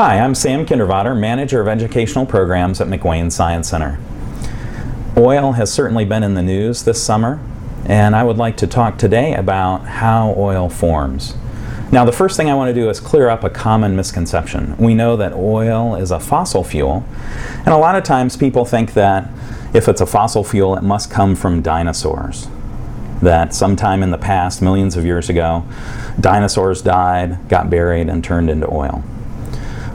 Hi, I'm Sam Kindervater, Manager of Educational Programs at McWane Science Center. Oil has certainly been in the news this summer, and I would like to talk today about how oil forms. Now, the first thing I want to do is clear up a common misconception. We know that oil is a fossil fuel, and a lot of times people think that if it's a fossil fuel, it must come from dinosaurs. That sometime in the past, millions of years ago, dinosaurs died, got buried, and turned into oil.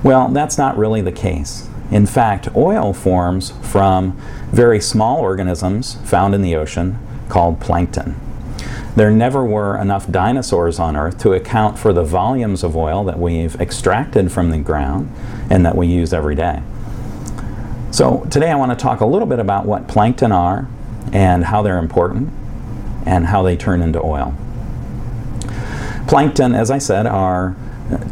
Well, that's not really the case. In fact, oil forms from very small organisms found in the ocean called plankton. There never were enough dinosaurs on Earth to account for the volumes of oil that we've extracted from the ground and that we use every day. So today I want to talk a little bit about what plankton are and how they're important and how they turn into oil. Plankton, as I said, are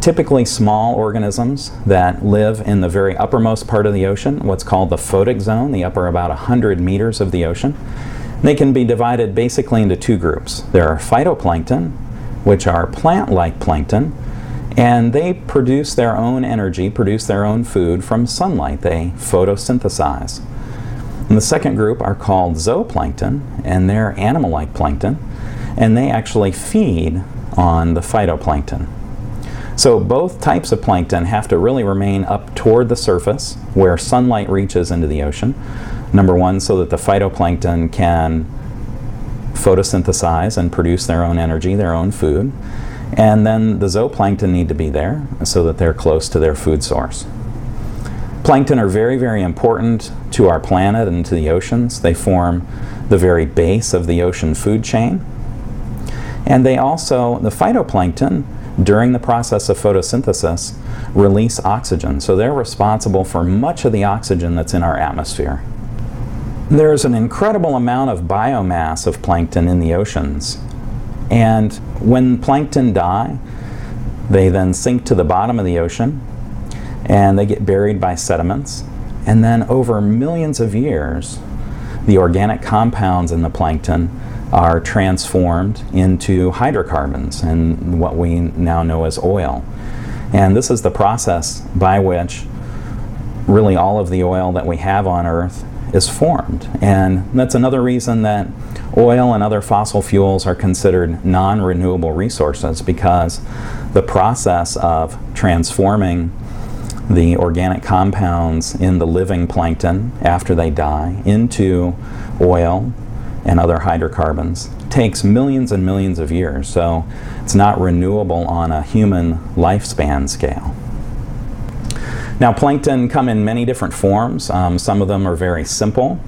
typically small organisms that live in the very uppermost part of the ocean, what's called the photic zone, the upper about 100 meters of the ocean. They can be divided basically into two groups. There are phytoplankton, which are plant-like plankton, and they produce their own energy, produce their own food from sunlight. They photosynthesize. And the second group are called zooplankton, and they're animal-like plankton, and they actually feed on the phytoplankton. So both types of plankton have to really remain up toward the surface where sunlight reaches into the ocean. Number one, so that the phytoplankton can photosynthesize and produce their own energy, their own food. And then the zooplankton need to be there so that they're close to their food source. Plankton are very, very important to our planet and to the oceans. They form the very base of the ocean food chain. And they also, the phytoplankton, during the process of photosynthesis, release oxygen. So they're responsible for much of the oxygen that's in our atmosphere. There's an incredible amount of biomass of plankton in the oceans. And when plankton die, they then sink to the bottom of the ocean and they get buried by sediments. And then over millions of years, the organic compounds in the plankton are transformed into hydrocarbons and what we now know as oil. And this is the process by which really all of the oil that we have on Earth is formed. And that's another reason that oil and other fossil fuels are considered non-renewable resources because the process of transforming the organic compounds in the living plankton after they die into oil and other hydrocarbons takes millions and millions of years. So it's not renewable on a human lifespan scale. Now plankton come in many different forms. Um, some of them are very simple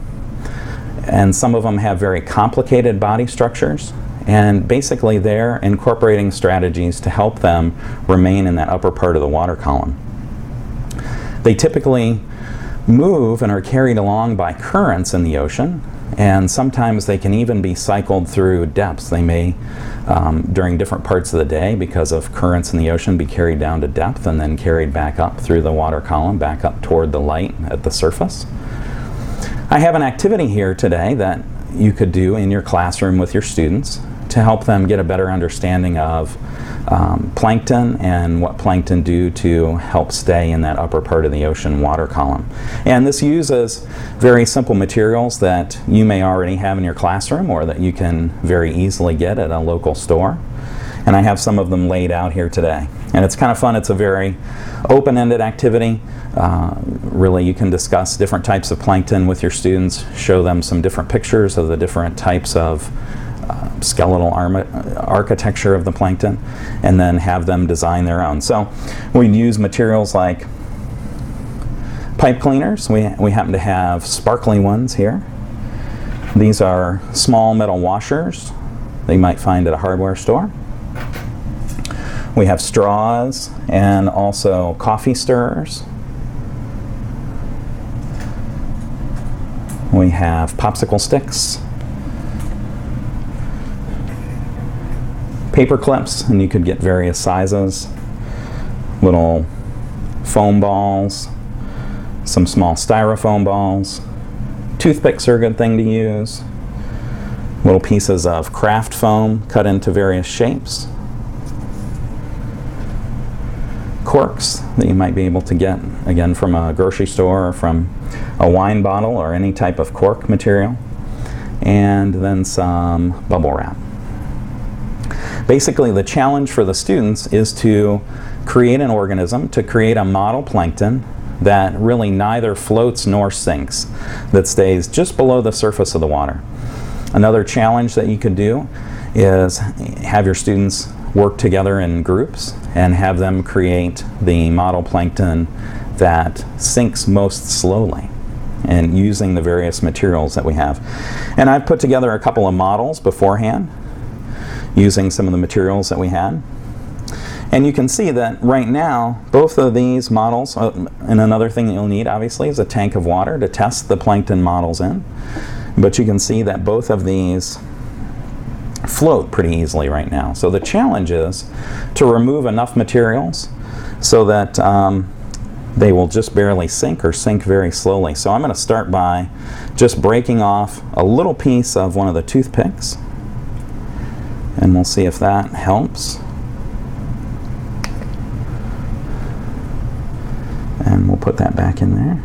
and some of them have very complicated body structures and basically they're incorporating strategies to help them remain in that upper part of the water column. They typically move and are carried along by currents in the ocean and sometimes they can even be cycled through depths. They may, um, during different parts of the day, because of currents in the ocean, be carried down to depth and then carried back up through the water column, back up toward the light at the surface. I have an activity here today that you could do in your classroom with your students to help them get a better understanding of um, plankton and what plankton do to help stay in that upper part of the ocean water column. And this uses very simple materials that you may already have in your classroom or that you can very easily get at a local store. And I have some of them laid out here today. And it's kind of fun. It's a very open-ended activity. Uh, really, you can discuss different types of plankton with your students, show them some different pictures of the different types of uh, skeletal architecture of the plankton and then have them design their own. So we use materials like pipe cleaners. We, we happen to have sparkly ones here. These are small metal washers they might find at a hardware store. We have straws and also coffee stirrers. We have popsicle sticks paper clips and you could get various sizes, little foam balls, some small styrofoam balls. Toothpicks are a good thing to use. Little pieces of craft foam cut into various shapes. corks that you might be able to get, again, from a grocery store or from a wine bottle or any type of cork material, and then some bubble wrap. Basically, the challenge for the students is to create an organism, to create a model plankton that really neither floats nor sinks, that stays just below the surface of the water. Another challenge that you could do is have your students work together in groups and have them create the model plankton that sinks most slowly and using the various materials that we have. And I've put together a couple of models beforehand using some of the materials that we had. And you can see that right now, both of these models, uh, and another thing that you'll need obviously is a tank of water to test the plankton models in. But you can see that both of these float pretty easily right now. So the challenge is to remove enough materials so that um, they will just barely sink or sink very slowly. So I'm going to start by just breaking off a little piece of one of the toothpicks and we'll see if that helps. And we'll put that back in there.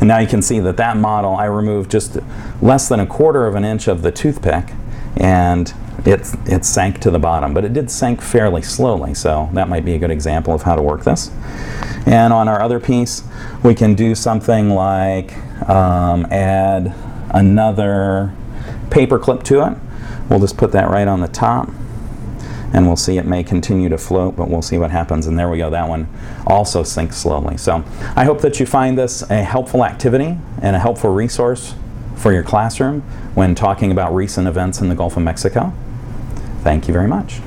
And now you can see that that model, I removed just less than a quarter of an inch of the toothpick and it, it sank to the bottom, but it did sink fairly slowly, so that might be a good example of how to work this. And on our other piece, we can do something like um, add another paper clip to it. We'll just put that right on the top and we'll see it may continue to float, but we'll see what happens. And there we go, that one also sinks slowly. So I hope that you find this a helpful activity and a helpful resource for your classroom when talking about recent events in the Gulf of Mexico. Thank you very much.